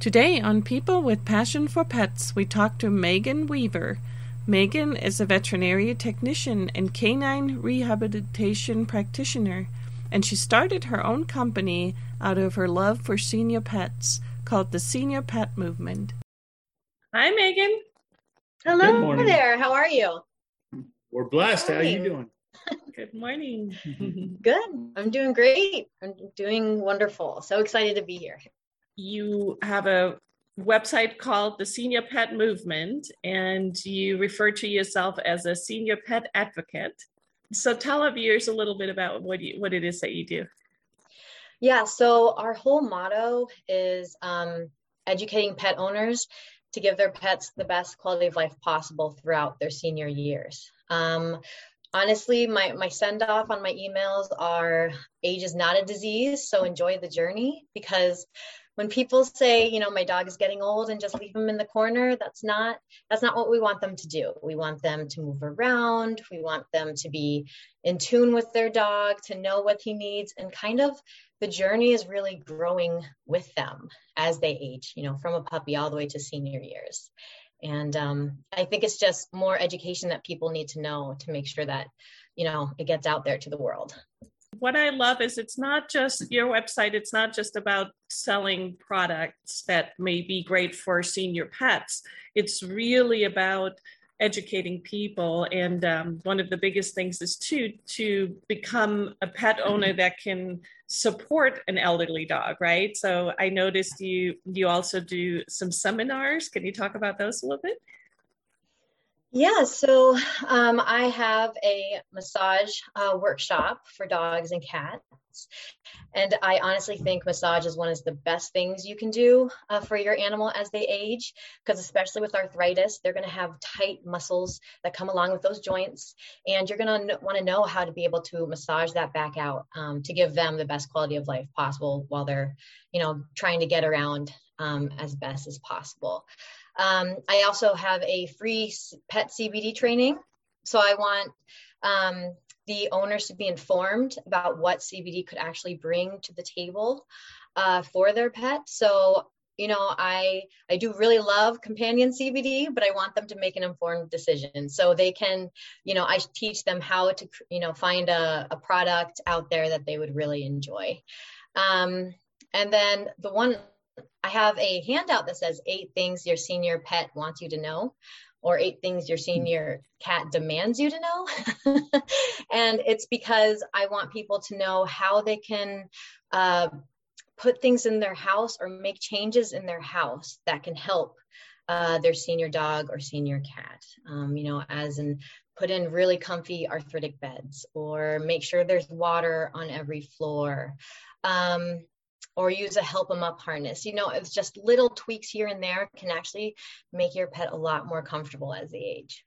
Today on People with Passion for Pets, we talk to Megan Weaver. Megan is a veterinary technician and canine rehabilitation practitioner, and she started her own company out of her love for senior pets called the Senior Pet Movement. Hi, Megan. Hello there. How are you? We're blessed. How are you doing? Good morning. Good. I'm doing great. I'm doing wonderful. So excited to be here you have a website called the Senior Pet Movement, and you refer to yourself as a senior pet advocate. So tell our viewers a little bit about what you, what it is that you do. Yeah, so our whole motto is um, educating pet owners to give their pets the best quality of life possible throughout their senior years. Um, honestly, my, my send off on my emails are age is not a disease, so enjoy the journey because when people say you know my dog is getting old and just leave them in the corner that's not that's not what we want them to do. We want them to move around. We want them to be in tune with their dog to know what he needs and kind of the journey is really growing with them as they age you know from a puppy all the way to senior years. And um, i think it's just more education that people need to know to make sure that you know it gets out there to the world what I love is it's not just your website, it's not just about selling products that may be great for senior pets. It's really about educating people. And um, one of the biggest things is to to become a pet owner that can support an elderly dog, right? So I noticed you you also do some seminars. Can you talk about those a little bit? Yeah, so um, I have a massage uh, workshop for dogs and cats. And I honestly think massage is one of the best things you can do uh, for your animal as they age, because especially with arthritis, they're going to have tight muscles that come along with those joints. And you're going to want to know how to be able to massage that back out um, to give them the best quality of life possible while they're, you know, trying to get around um, as best as possible. Um, I also have a free pet CBD training. So I want um, the owners to be informed about what CBD could actually bring to the table uh, for their pet. So you know i i do really love companion cbd but i want them to make an informed decision so they can you know i teach them how to you know find a, a product out there that they would really enjoy um, and then the one I have a handout that says eight things your senior pet wants you to know, or eight things your senior cat demands you to know. and it's because I want people to know how they can uh, put things in their house or make changes in their house that can help uh, their senior dog or senior cat. Um, you know, as in put in really comfy arthritic beds or make sure there's water on every floor. Um, or use a help them up harness. You know, it's just little tweaks here and there can actually make your pet a lot more comfortable as they age.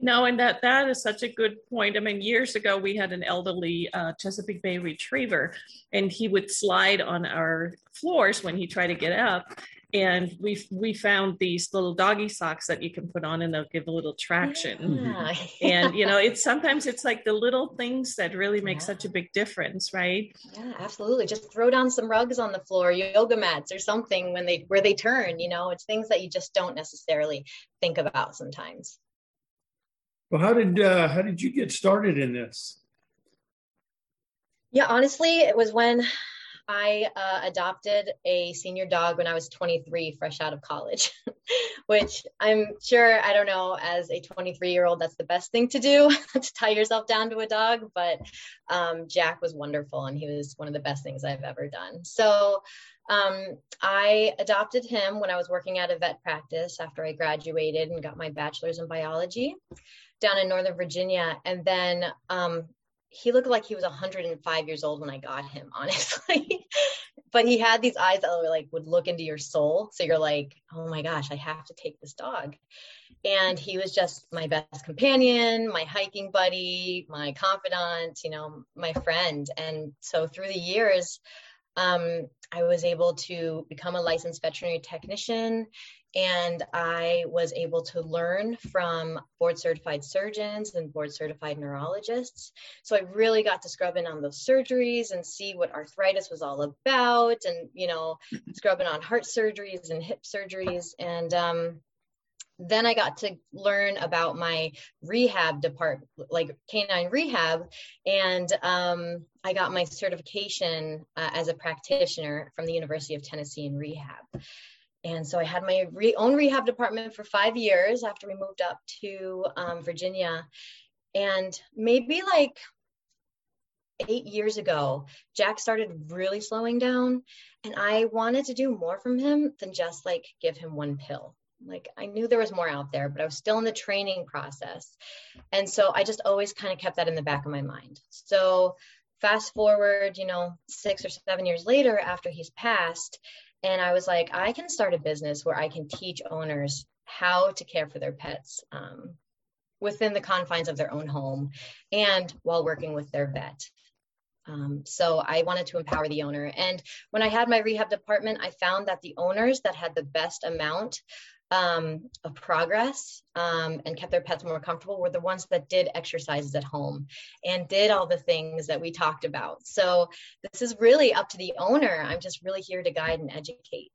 No, and that that is such a good point. I mean, years ago we had an elderly uh, Chesapeake Bay Retriever, and he would slide on our floors when he tried to get up and we we found these little doggy socks that you can put on and they'll give a little traction. Yeah. and you know it's sometimes it's like the little things that really make yeah. such a big difference right? Yeah absolutely. Just throw down some rugs on the floor yoga mats or something when they where they turn you know? It's things that you just don't necessarily think about sometimes. Well how did uh how did you get started in this? Yeah honestly it was when I uh, adopted a senior dog when I was 23, fresh out of college, which I'm sure, I don't know, as a 23 year old, that's the best thing to do to tie yourself down to a dog. But um, Jack was wonderful and he was one of the best things I've ever done. So um, I adopted him when I was working at a vet practice after I graduated and got my bachelor's in biology down in Northern Virginia. And then um, he looked like he was 105 years old when I got him, honestly. but he had these eyes that were like would look into your soul. So you're like, oh my gosh, I have to take this dog. And he was just my best companion, my hiking buddy, my confidant, you know, my friend. And so through the years, um, I was able to become a licensed veterinary technician and I was able to learn from board certified surgeons and board certified neurologists. So I really got to scrub in on those surgeries and see what arthritis was all about and, you know, scrubbing on heart surgeries and hip surgeries. And um, then I got to learn about my rehab department, like canine rehab, and um, I got my certification uh, as a practitioner from the University of Tennessee in rehab. And so I had my re- own rehab department for five years after we moved up to um, Virginia. And maybe like eight years ago, Jack started really slowing down. And I wanted to do more from him than just like give him one pill. Like I knew there was more out there, but I was still in the training process. And so I just always kind of kept that in the back of my mind. So fast forward, you know, six or seven years later after he's passed, and I was like, I can start a business where I can teach owners how to care for their pets um, within the confines of their own home and while working with their vet. Um, so I wanted to empower the owner. And when I had my rehab department, I found that the owners that had the best amount um, of progress um, and kept their pets more comfortable were the ones that did exercises at home and did all the things that we talked about. So this is really up to the owner. I'm just really here to guide and educate.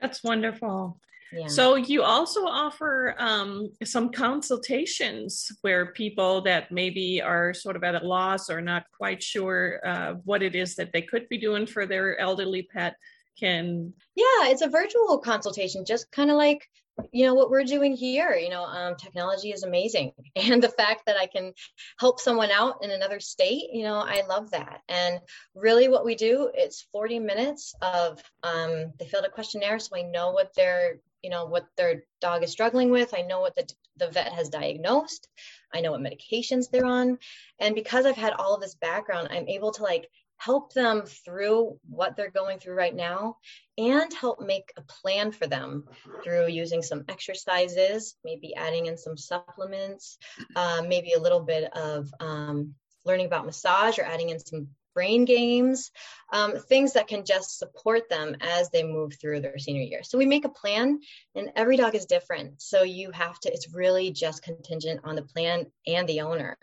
That's wonderful. Yeah. So you also offer um, some consultations where people that maybe are sort of at a loss or not quite sure uh, what it is that they could be doing for their elderly pet can yeah it's a virtual consultation just kind of like you know what we're doing here you know um, technology is amazing. And the fact that i can help someone out in another state you know i love that. And really what we do it's 40 minutes of um, they filled a questionnaire so i know what their you know what their dog is struggling with. I know what the, the vet has diagnosed. I know what medications they're on. And because i've had all of this background i'm able to like help them through what they're going through right now and help make a plan for them through using some exercises, maybe adding in some supplements, uh, maybe a little bit of um, learning about massage or adding in some brain games, um, things that can just support them as they move through their senior year. So we make a plan, and every dog is different. So you have to, it's really just contingent on the plan and the owner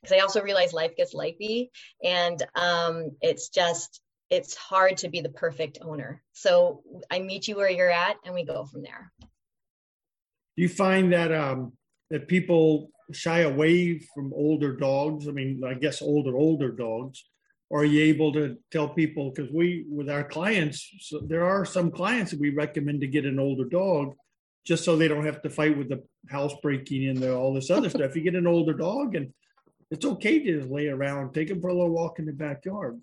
because I also realize life gets lifey and um, it's just it's hard to be the perfect owner. So I meet you where you're at and we go from there. Do you find that um, that people shy away from older dogs? I mean, I guess older older dogs. Are you able to tell people because we with our clients, so there are some clients that we recommend to get an older dog just so they don't have to fight with the house breaking and the, all this other stuff. You get an older dog and it's okay to lay around, take them for a little walk in the backyard.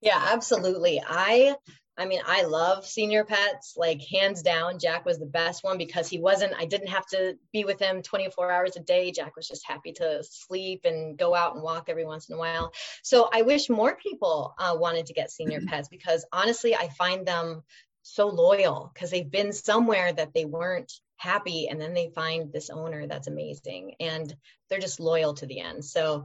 Yeah, absolutely. I I mean, I love senior pets, like hands down. Jack was the best one because he wasn't, I didn't have to be with him 24 hours a day. Jack was just happy to sleep and go out and walk every once in a while. So I wish more people uh, wanted to get senior pets because honestly, I find them so loyal because they've been somewhere that they weren't happy and then they find this owner that's amazing and they're just loyal to the end. So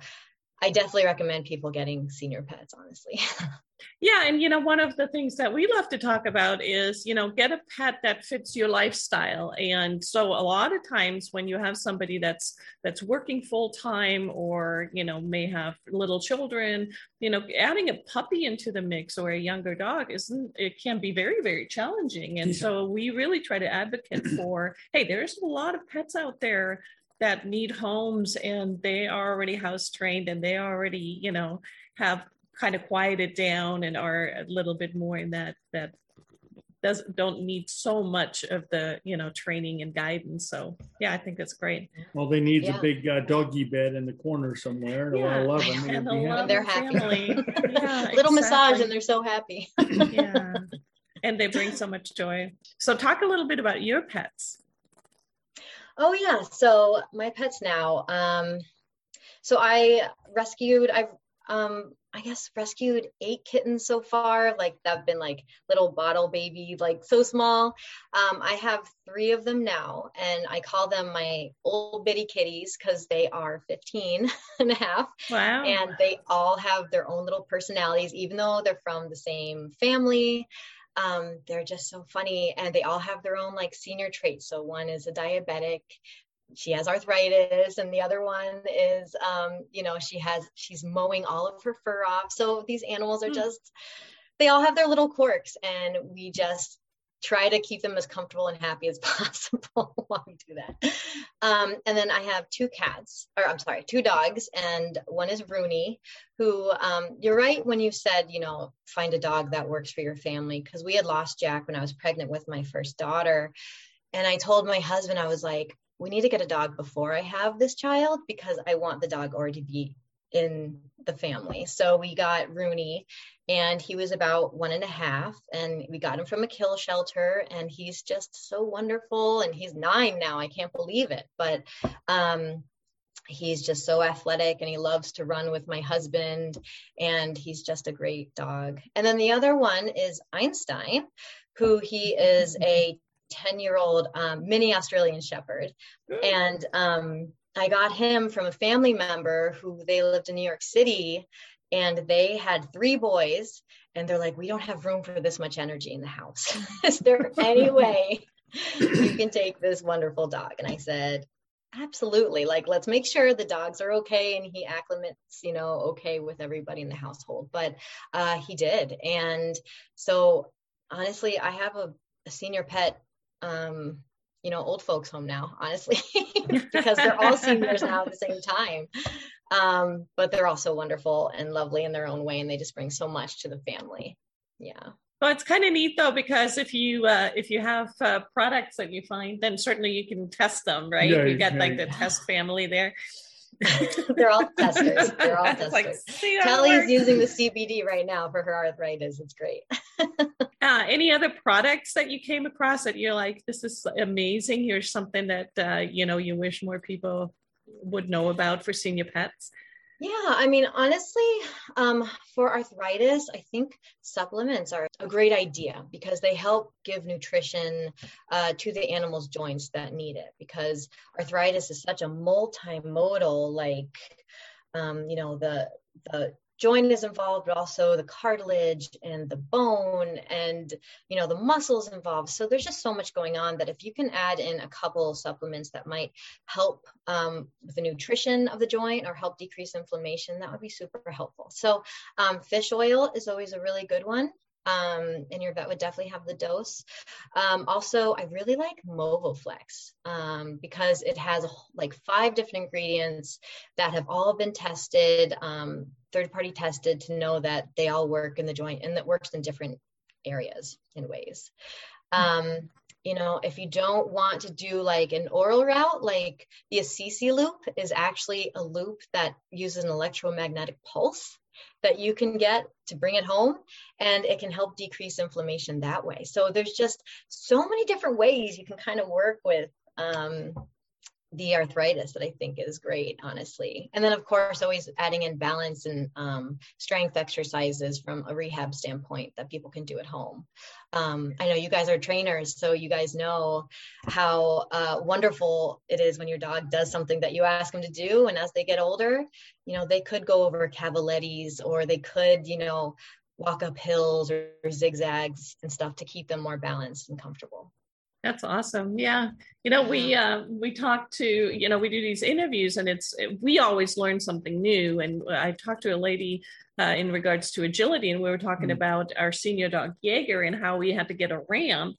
i definitely recommend people getting senior pets honestly yeah and you know one of the things that we love to talk about is you know get a pet that fits your lifestyle. And so a lot of times when you have somebody that's that's working full time or you know may have little children you know adding a puppy into the mix or a younger dog isn't it can be very very challenging. And so we really try to advocate for hey there's a lot of pets out there that need homes and they are already house trained and they already you know have kind of quieted down and are a little bit more in that that does don't need so much of the you know training and guidance. So yeah i think that's great. Well they need yeah. a big uh, doggy bed in the corner somewhere. And yeah. a lot love them and, and they're happy. yeah, little exactly. massage and they're so happy. Yeah. And they bring so much joy. So talk a little bit about your pets. Oh yeah. So my pets now um so i rescued i've um I guess rescued eight kittens so far. Like they've been like little bottle baby, like so small. Um, I have three of them now, and I call them my old bitty kitties because they are 15 and a half. Wow. And they all have their own little personalities, even though they're from the same family. Um, they're just so funny and they all have their own like senior traits. So one is a diabetic, she has arthritis and the other one is um, you know she has she's mowing all of her fur off. So these animals are hmm. just they all have their little quirks and we just try to keep them as comfortable and happy as possible while we do that. Um, and then i have two cats or i'm sorry two dogs and one is rooney who um, you're right when you said you know find a dog that works for your family because we had lost jack when i was pregnant with my first daughter. And i told my husband i was like we need to get a dog before I have this child because I want the dog already to be in the family. So we got Rooney, and he was about one and a half, and we got him from a kill shelter, and he's just so wonderful. And he's nine now. I can't believe it, but um, he's just so athletic, and he loves to run with my husband, and he's just a great dog. And then the other one is Einstein, who he is a 10 year old um, mini Australian Shepherd. And um, I got him from a family member who they lived in New York City and they had three boys. And they're like, we don't have room for this much energy in the house. Is there any way you can take this wonderful dog? And I said, absolutely. Like, let's make sure the dogs are okay and he acclimates, you know, okay with everybody in the household. But uh, he did. And so honestly, I have a, a senior pet um, you know, old folks home now, honestly, because they're all seniors now at the same time. Um, but they're also wonderful and lovely in their own way, and they just bring so much to the family. Yeah. Well, it's kind of neat though because if you uh, if you have uh, products that you find, then certainly you can test them, right? Yeah, you got like the test family there. They're all testers. They're all testers. Like, Kelly's using the CBD right now for her arthritis. It's great. uh, any other products that you came across that you're like, this is amazing? Here's something that uh, you know you wish more people would know about for senior pets. Yeah, I mean, honestly, um, for arthritis, I think supplements are a great idea because they help give nutrition uh, to the animal's joints that need it. Because arthritis is such a multimodal, like, um, you know, the the joint is involved, but also the cartilage and the bone and you know the muscles involved. So there's just so much going on that if you can add in a couple supplements that might help um, with the nutrition of the joint or help decrease inflammation, that would be super helpful. So um, fish oil is always a really good one um, and your vet would definitely have the dose. Um, also, I really like Movoflex um, because it has like five different ingredients that have all been tested, um, third party tested to know that they all work in the joint and that works in different areas and ways. Um, you know, if you don't want to do like an oral route, like the Assisi loop is actually a loop that uses an electromagnetic pulse that you can get to bring it home and it can help decrease inflammation that way so there's just so many different ways you can kind of work with um, the arthritis that I think is great, honestly. And then, of course, always adding in balance and um, strength exercises from a rehab standpoint that people can do at home. Um, I know you guys are trainers, so you guys know how uh, wonderful it is when your dog does something that you ask them to do. And as they get older, you know, they could go over cavalettis or they could, you know, walk up hills or, or zigzags and stuff to keep them more balanced and comfortable. That's awesome. Yeah. You know, we uh, we talk to, you know, we do these interviews and it's we always learn something new. And I talked to a lady uh, in regards to agility, and we were talking mm-hmm. about our senior dog Jaeger and how we had to get a ramp,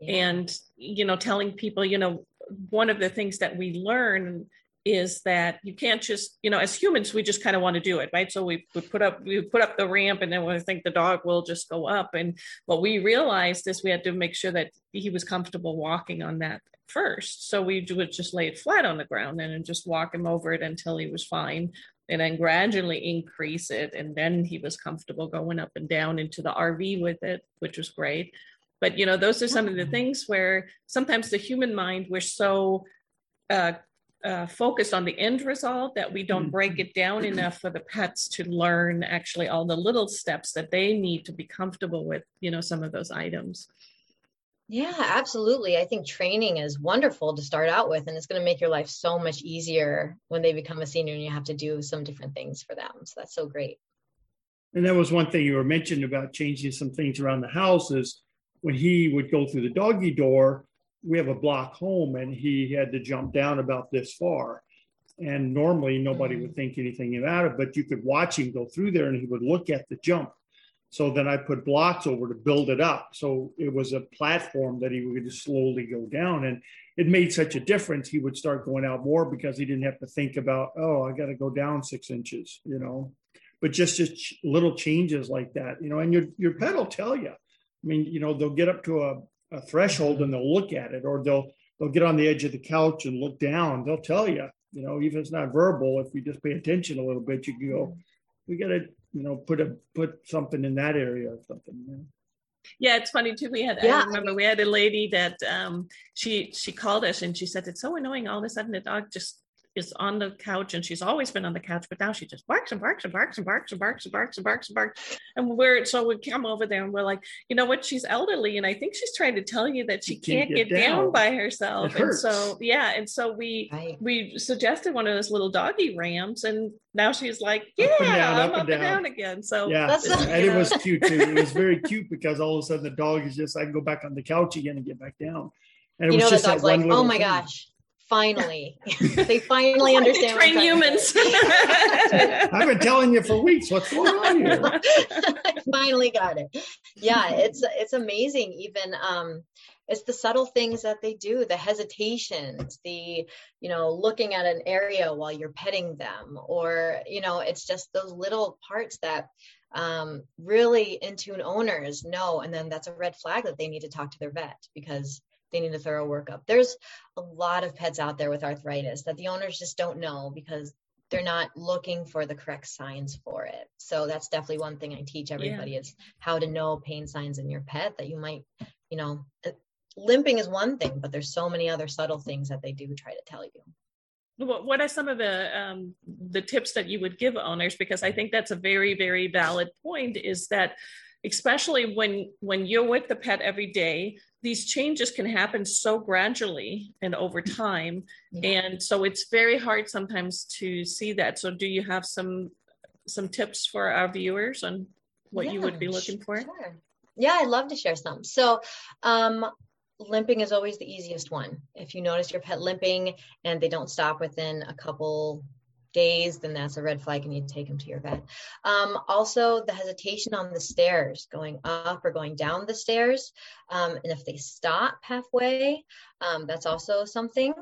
yeah. and you know, telling people, you know, one of the things that we learn is that you can't just you know as humans we just kind of want to do it right? So we, we put up we put up the ramp and then we think the dog will just go up. And what we realized is we had to make sure that he was comfortable walking on that first. So we would just lay it flat on the ground and and just walk him over it until he was fine and then gradually increase it and then he was comfortable going up and down into the rv with it which was great. But you know those are some of the things where sometimes the human mind we're so uh, uh, focused on the end result that we don't break it down enough for the pets to learn actually all the little steps that they need to be comfortable with you know some of those items yeah, absolutely. I think training is wonderful to start out with, and it's going to make your life so much easier when they become a senior and you have to do some different things for them. So that's so great. And that was one thing you were mentioning about changing some things around the house is when he would go through the doggy door, we have a block home and he had to jump down about this far. And normally nobody would think anything about it, but you could watch him go through there and he would look at the jump so then I put blocks over to build it up. So it was a platform that he would just slowly go down. And it made such a difference. He would start going out more because he didn't have to think about, oh, I got to go down six inches, you know. But just just little changes like that, you know, and your your pet will tell you. I mean, you know, they'll get up to a, a threshold and they'll look at it, or they'll they'll get on the edge of the couch and look down. They'll tell you, you know, even if it's not verbal, if you just pay attention a little bit, you can go, we got to you know put a put something in that area or something yeah. Yeah, it's funny too. We had yeah. I remember we had a lady that um she she called us and she said it's so annoying all of a sudden the dog just is on the couch and she's always been on the couch, but now she just barks and barks and barks and barks and barks and barks and barks and barks. And we're so we come over there and we're like, you know what, she's elderly and I think she's trying to tell you that she can't, can't, get, get down. down. by herself. and so yeah, and so we right. we suggested one of those little doggy rams and now she's like, yeah, up and down, I'm up, and, down. down. again. So yeah, That's and it was cute too. It was very cute because all of a sudden the dog is just I can go back on the couch again and get back down. And it you was know, just the dog's like, oh my thing. gosh, finally. They finally understand train humans? i've been telling you for weeks what's going on here. Finally got it. Yeah it's it's amazing even um it's the subtle things that they do the hesitations the you know looking at an area while you're petting them or you know it's just those little parts that um, really in tune owners know and then that's a red flag that they need to talk to their vet because they need a thorough workup. There's a lot of pets out there with arthritis that the owners just don't know because they're not looking for the correct signs for it. So that's definitely one thing I teach everybody yeah. is how to know pain signs in your pet that you might, you know, uh, limping is one thing, but there's so many other subtle things that they do try to tell you. What are some of the um, the tips that you would give owners? Because I think that's a very very valid point. Is that especially when when you're with the pet every day these changes can happen so gradually and over time yeah. and so it's very hard sometimes to see that. So do you have some some tips for our viewers on what yeah, you would be looking for? sure. yeah i'd love to share some. So um limping is always the easiest one. If you notice your pet limping and they don't stop within a couple days, then that's a red flag and you take them to your vet. Um, also, the hesitation on the stairs, going up or going down the stairs. Um, and if they stop halfway, um, that's also something.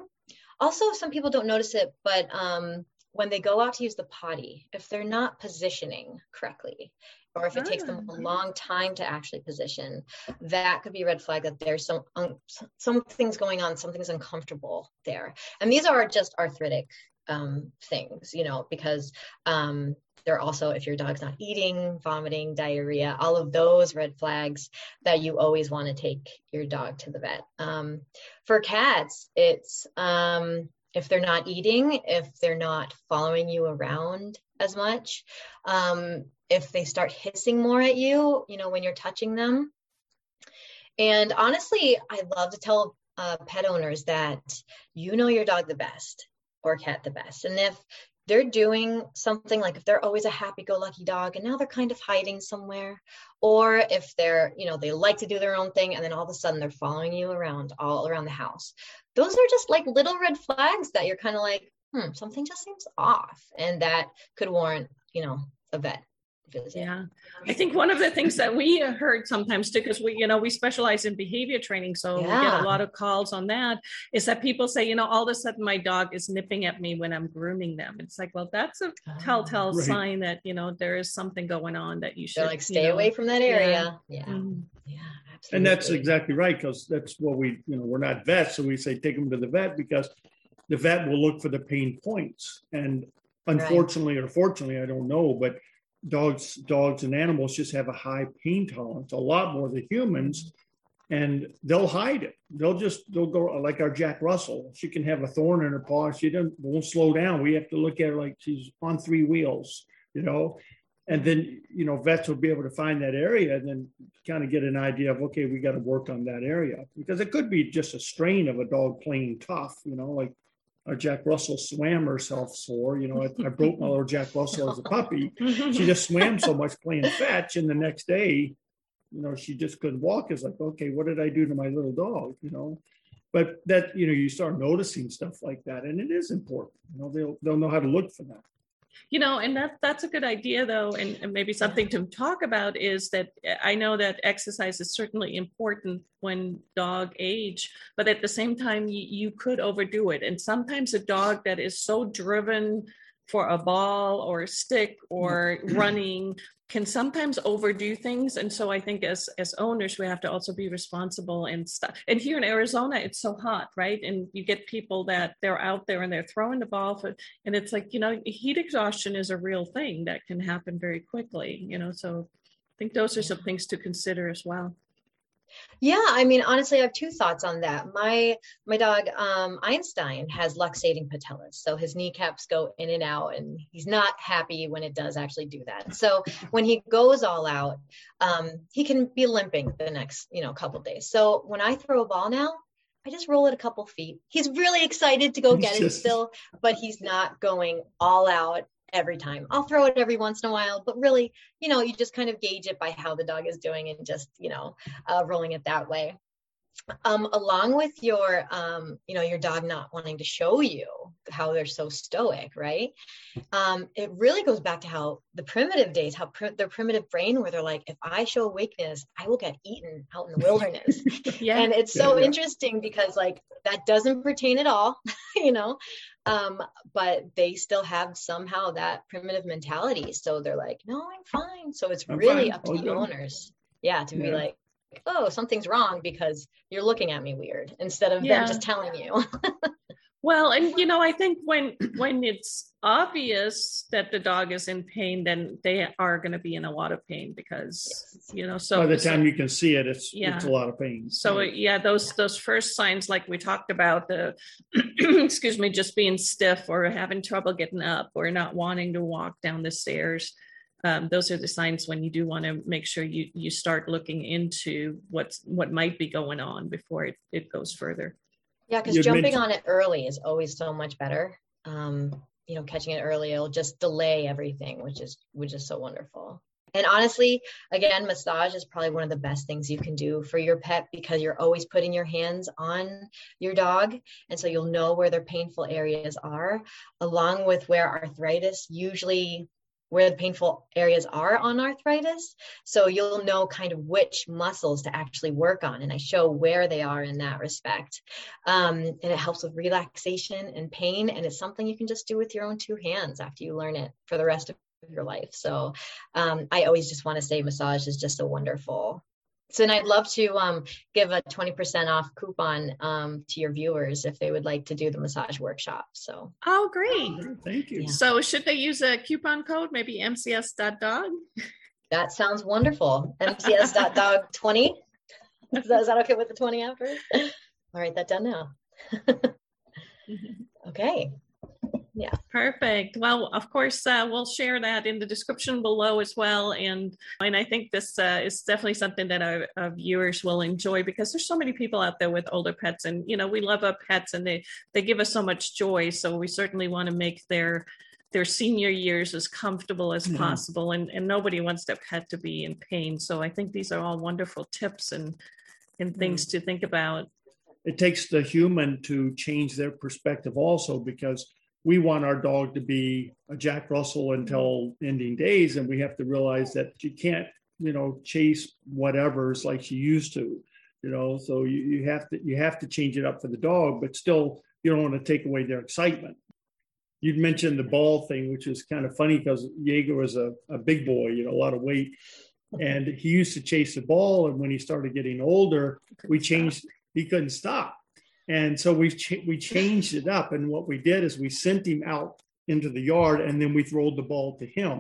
Also, some people don't notice it, but um, when they go out to use the potty, if they're not positioning correctly, or if it takes them a ah. long time to actually position, that could be a red flag that there's some um, something's going on, something's uncomfortable there. And these are just arthritic um, things, you know, because um, they're also, if your dog's not eating, vomiting, diarrhea, all of those red flags that you always want to take your dog to the vet. Um, for cats, it's um, if they're not eating, if they're not following you around as much, um, if they start hissing more at you, you know, when you're touching them. And honestly, I love to tell uh, pet owners that you know your dog the best or cat the best. And if they're doing something like if they're always a happy-go-lucky dog and now they're kind of hiding somewhere or if they're you know they like to do their own thing and then all of a sudden they're following you around all around the house those are just like little red flags that you're kind of like hmm something just seems off and that could warrant you know a vet visit. Yeah. I think one of the things that we heard sometimes too, because we, you know, we specialize in behavior training. So yeah. we get a lot of calls on that, is that people say, you know, all of a sudden my dog is nipping at me when I'm grooming them. It's like, well, that's a telltale right. sign that, you know, there is something going on that you should like stay you know, away from that area. Yeah. Yeah. Mm-hmm. yeah absolutely. And that's exactly right. Because that's what we, you know, we're not vets. So we say take them to the vet because the vet will look for the pain points. And unfortunately right. or fortunately, I don't know, but dogs dogs and animals just have a high pain tolerance a lot more than humans and they'll hide it. They'll just they'll go like our Jack Russell. She can have a thorn in her paw. She doesn't won't slow down. We have to look at her like she's on three wheels, you know. And then you know vets will be able to find that area and then kind of get an idea of okay, we got to work on that area because it could be just a strain of a dog playing tough, you know, like our Jack Russell swam herself sore. You know, I, I broke my little Jack Russell as a puppy. She just swam so much playing fetch, and the next day you know, she just couldn't walk. It's like, okay, what did I do to my little dog? You know, but that you know, you start noticing stuff like that, and it is important. You know, they'll they'll know how to look for that. You know, and that that's a good idea though, and, and maybe something to talk about is that eh, I know that exercise is certainly important when dog age, but at the same time, you, you could overdo it, and sometimes a dog that is so driven for a ball or a stick or running can sometimes overdo things. And so i think as as owners we have to also be responsible and stuff and here in arizona it's so hot right? And you get people that they're out there and they're throwing the ball for, and it's like you know heat exhaustion is a real thing that can happen very quickly you know? So i think those are some things to consider as well yeah, I mean, honestly, I have two thoughts on that. My my dog um, Einstein has luxating patellas, so his kneecaps go in and out, and he's not happy when it does actually do that. So when he goes all out, um, he can be limping the next you know couple days. So when I throw a ball now, I just roll it a couple feet. He's really excited to go get it still, but he's not going all out every time. I'll throw it every once in a while, but really, you know, you just kind of gauge it by how the dog is doing and just, you know, uh, rolling it that way. Um, along with your, um, you know, your dog not wanting to show you how they're so stoic, right? Um, it really goes back to how the primitive days, how pr- their primitive brain, where they're like, if I show weakness, I will get eaten out in the wilderness. yeah. And it's so yeah, yeah. interesting because, like, that doesn't pertain at all, you know, um, but they still have somehow that primitive mentality. So they're like, no, I'm fine. So it's I'm really fine. up to the owners. Yeah, to yeah. be like, oh, something's wrong because you're looking at me weird instead of yeah. them just telling you. Well, and you know, I think when when it's obvious that the dog is in pain, then they are going to be in a lot of pain because yes. you know. So by the time so, you can see it, it's yeah. it's a lot of pain. So yeah. yeah, those those first signs, like we talked about, the excuse me, just being stiff or having trouble getting up or not wanting to walk down the stairs. Um, those are the signs when you do want to make sure you you start looking into what's what might be going on before it, it goes further. Yeah, because jumping mentioned- on it early is always so much better. Um, you know, catching it early, it'll just delay everything, which is which is so wonderful. And honestly, again, massage is probably one of the best things you can do for your pet because you're always putting your hands on your dog. And so you'll know where their painful areas are, along with where arthritis usually where the painful areas are on arthritis. So you'll know kind of which muscles to actually work on. And I show where they are in that respect. Um, and it helps with relaxation and pain. And it's something you can just do with your own two hands after you learn it for the rest of your life. So um, I always just want to say massage is just a wonderful so and I'd love to um, give a 20% off coupon um, to your viewers if they would like to do the massage workshop. So oh great. Oh, thank you. Yeah. So should they use a coupon code, maybe MCS.dog? That sounds wonderful. MCS.dog20. Is that, is that okay with the 20 after? I'll that done now. okay. Yeah. Perfect. Well, of course, uh, we'll share that in the description below as well. And and I think this uh, is definitely something that our, our, viewers will enjoy because there's so many people out there with older pets, and you know we love our pets, and they they give us so much joy. So we certainly want to make their their senior years as comfortable as mm-hmm. possible, and and nobody wants their pet to be in pain. So I think these are all wonderful tips and and things mm-hmm. to think about. It takes the human to change their perspective also because we want our dog to be a Jack Russell until ending days, and we have to realize that you can't, you know, chase whatever's like she used to, you know. So you, you have to you have to change it up for the dog, but still you don't want to take away their excitement. You'd mentioned the ball thing, which is kind of funny because Jaeger was a, a big boy, you know, a lot of weight, and he used to chase the ball. And when he started getting older, we changed. He couldn't stop and so we ch- we changed it up, and what we did is we sent him out into the yard, and then we rolled the ball to him.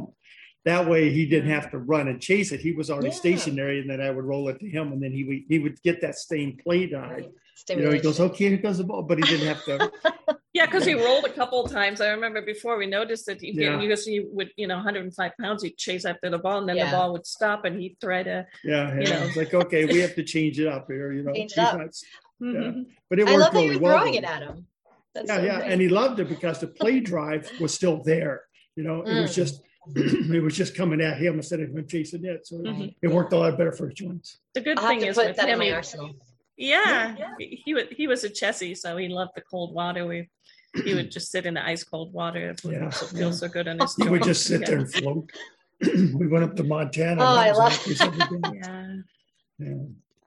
that way he didn't have to run and chase it. He was already Yeah. stationary, and then I would roll it to him, and then he would he would get that same play time. Right. You know, he goes, okay, here goes the ball, but he didn't have to. Yeah, because he rolled a couple of times. I remember before we noticed that he Yeah. because he would, you know, 105 pounds, he'd chase after the ball and then Yeah. the ball would stop and he'd try to. Yeah, You yeah. know. it's like okay, we have to change it up here. You know, Change it up. not- Mhm. but it I worked love that really you're well. throwing though. it at him. That's yeah, so yeah, great. and he loved it because the play drive was still there. You know, it was Mm. just it was just coming at him instead of him chasing it. So Mhm. it worked a lot better for his joints. The good I'll thing is with that in him, my he- yeah, Yeah. he he was he was a Chessie, so he loved the cold water. We he would just sit in the ice cold water. It Yeah, so- yeah. feel so good on his. He would just sit Yeah. there and float. we went up to Montana. Oh, I love- like we said we did. Yeah. Yeah.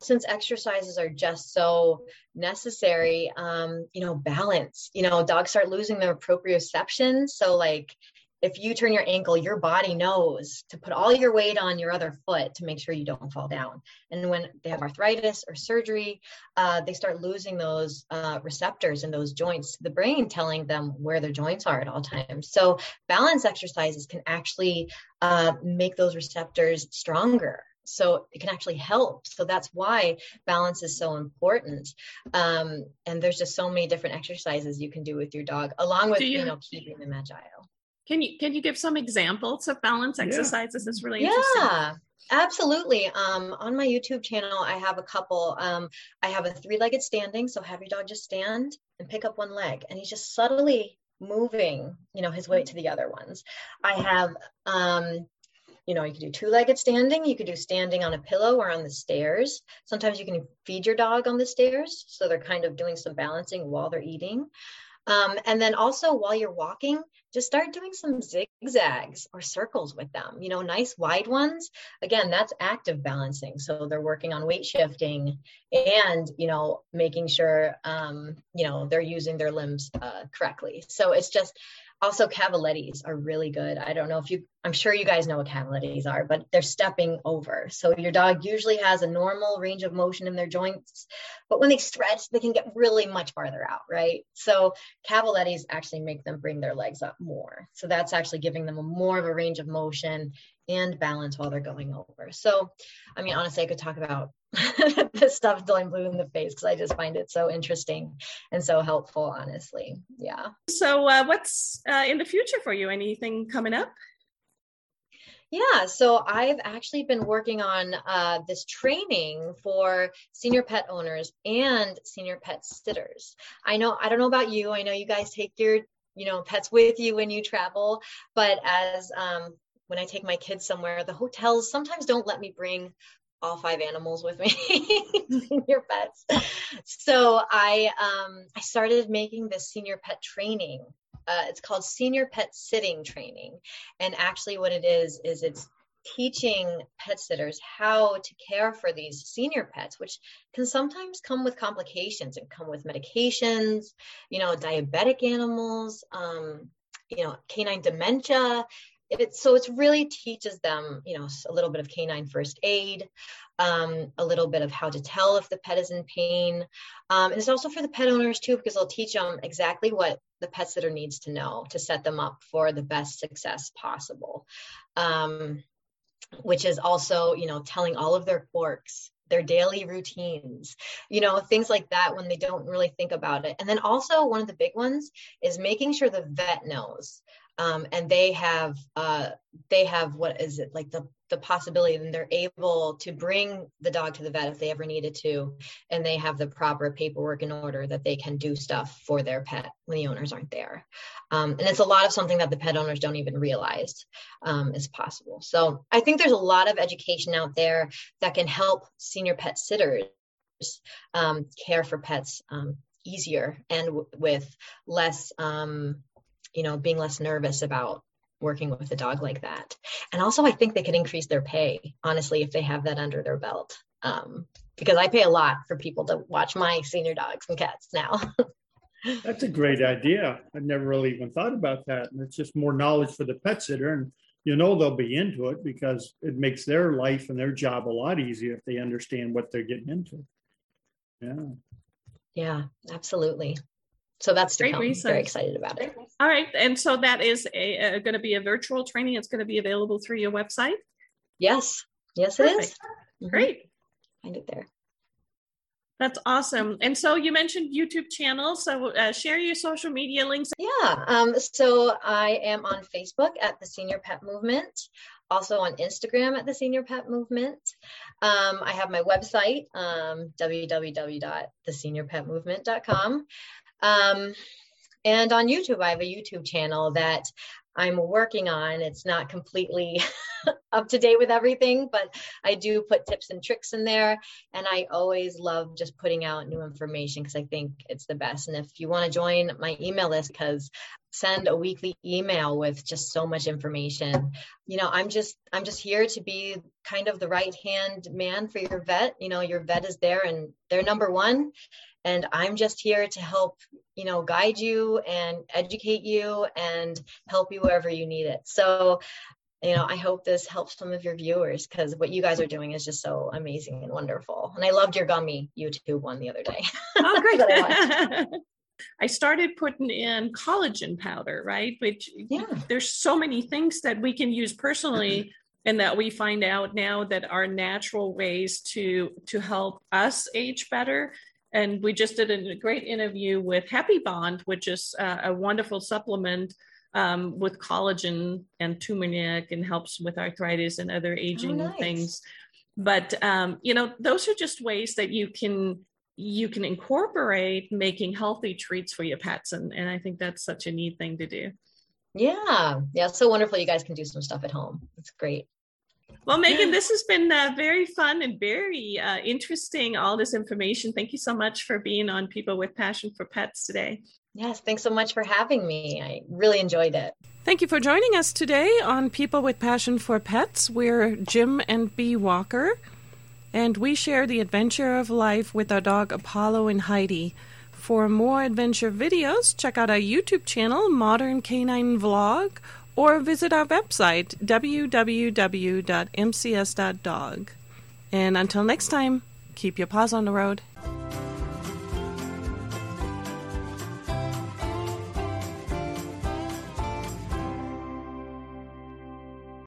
Since exercises are just so necessary um you know balance you know dogs start losing their proprioception. So like if you turn your ankle your body knows to put all your weight on your other foot to make sure you don't fall down. And when they have arthritis or surgery uh, they start losing those uh, receptors in those joints the brain telling them where their joints are at all times. So balance exercises can actually uh, make those receptors stronger so it can actually help. So that's why balance is so important. Um, and there's just so many different exercises you can do with your dog along with Do you, you- know keeping them agile. Can you can you give some examples of balance exercises? It's really interesting. yeah absolutely. Um, on my youtube channel i have a couple. Um, i have a three-legged standing so have your dog just stand and pick up one leg and he's just subtly moving you know his weight to the other ones. I have um, you know you could do two-legged standing you could do standing on a pillow or on the stairs. Sometimes you can feed your dog on the stairs so they're kind of doing some balancing while they're eating. Um, and then also while you're walking just start doing some zigzags or circles with them you know nice wide ones. Again that's active balancing. So they're working on weight shifting and you know making sure um, you know they're using their limbs uh, correctly. So it's just also cavalettis are really good. I don't know if you i'm sure you guys know what cavalettis are but they're stepping over. So your dog usually has a normal range of motion in their joints but when they stretch they can get really much farther out right? So cavalettis actually make them bring their legs up more. So that's actually giving them a more of a range of motion and balance while they're going over. So i mean honestly i could talk about this stuff i'm blue in the face because i just find it so interesting and so helpful honestly yeah So, uh, what's uh, in the future for you? Anything coming up? Yeah, so I've actually been working on uh, this training for senior pet owners and senior pet sitters. I know, I don't know about you. I know you guys take your, you know, pets with you when you travel, but as um, when I take my kids somewhere, the hotels sometimes don't let me bring all five animals with me, senior pets. So I um, I started making this senior pet training. Uh, it's called senior pet sitting training and actually, what it is, is it's teaching pet sitters how to care for these senior pets, which can sometimes come with complications and come with medications, you know, diabetic animals, um, you know, canine dementia. It, so it really teaches them, you know, a little bit of canine first aid, um, a little bit of how to tell if the pet is in pain. Um, and it's also for the pet owners too, because they'll teach them exactly what the pet sitter needs to know to set them up for the best success possible. Um, which is also, you know, telling all of their quirks, their daily routines, you know, things like that when they don't really think about it. And then also one of the big ones is making sure the vet knows. Um, and they have uh, they have what is it like the the possibility and they're able to bring the dog to the vet if they ever needed to and they have the proper paperwork in order that they can do stuff for their pet when the owners aren't there. Um, and it's a lot of something that the pet owners don't even realize um, is possible. So i think there's a lot of education out there that can help senior pet sitters um, care for pets um, easier and w- with less um, you know being less nervous about working with a dog like that. And also, I think they could increase their pay, honestly, if they have that under their belt. Um, because I pay a lot for people to watch my senior dogs and cats now. That's a great idea. I've never really even thought about that. And it's just more knowledge for the pet sitter. And you know they'll be into it because it makes their life and their job a lot easier if they understand what they're getting into. Yeah. yeah, absolutely. So that's Great. Research. Very excited about it. All right, and so that is a, a going to be a virtual training. It's going to be available through your website. Yes, yes, Perfect. it is. Mm-hmm. Great. Find it there. That's awesome. And so you mentioned YouTube channel. So uh, share your social media links. Yeah. Um, so I am on Facebook at the Senior Pet Movement, also on Instagram at the Senior Pet Movement. Um, I have my website, um, www.theseniorpetmovement.com. Um, and on YouTube, I have a YouTube channel that I'm working on. It's not completely up to date with everything, but I do put tips and tricks in there. And I always love just putting out new information because I think it's the best. And if you want to join my email list, because send a weekly email with just so much information you know i'm just i'm just here to be kind of the right hand man for your vet you know your vet is there and they're number one and i'm just here to help you know guide you and educate you and help you wherever you need it. So you know i hope this helps some of your viewers because what you guys are doing is just so amazing and wonderful. And i loved your gummy youtube one the other day. Oh great. I, I started putting in collagen powder right? Which yeah. there's so many things that we can use personally and that we find out now that are natural ways to to help us age better and we just did a great interview with Happy Bond, which is uh, a wonderful supplement um, with collagen and turmeric and helps with arthritis and other aging oh, nice. things. But um, you know, those are just ways that you can you can incorporate making healthy treats for your pets, and and I think that's such a neat thing to do. Yeah, yeah, so wonderful. You guys can do some stuff at home. It's great. Well, Megan, this has been uh, very fun and very uh, interesting, all this information. Thank you so much for being on People with Passion for Pets today. Yes, thanks so much for having me. I really enjoyed it. Thank you for joining us today on People with Passion for Pets. We're Jim and Bee Walker, and we share the adventure of life with our dog Apollo and Heidi. For more adventure videos, check out our YouTube channel, Modern Canine Vlog, or visit our website, www.mcs.dog. And until next time, keep your paws on the road.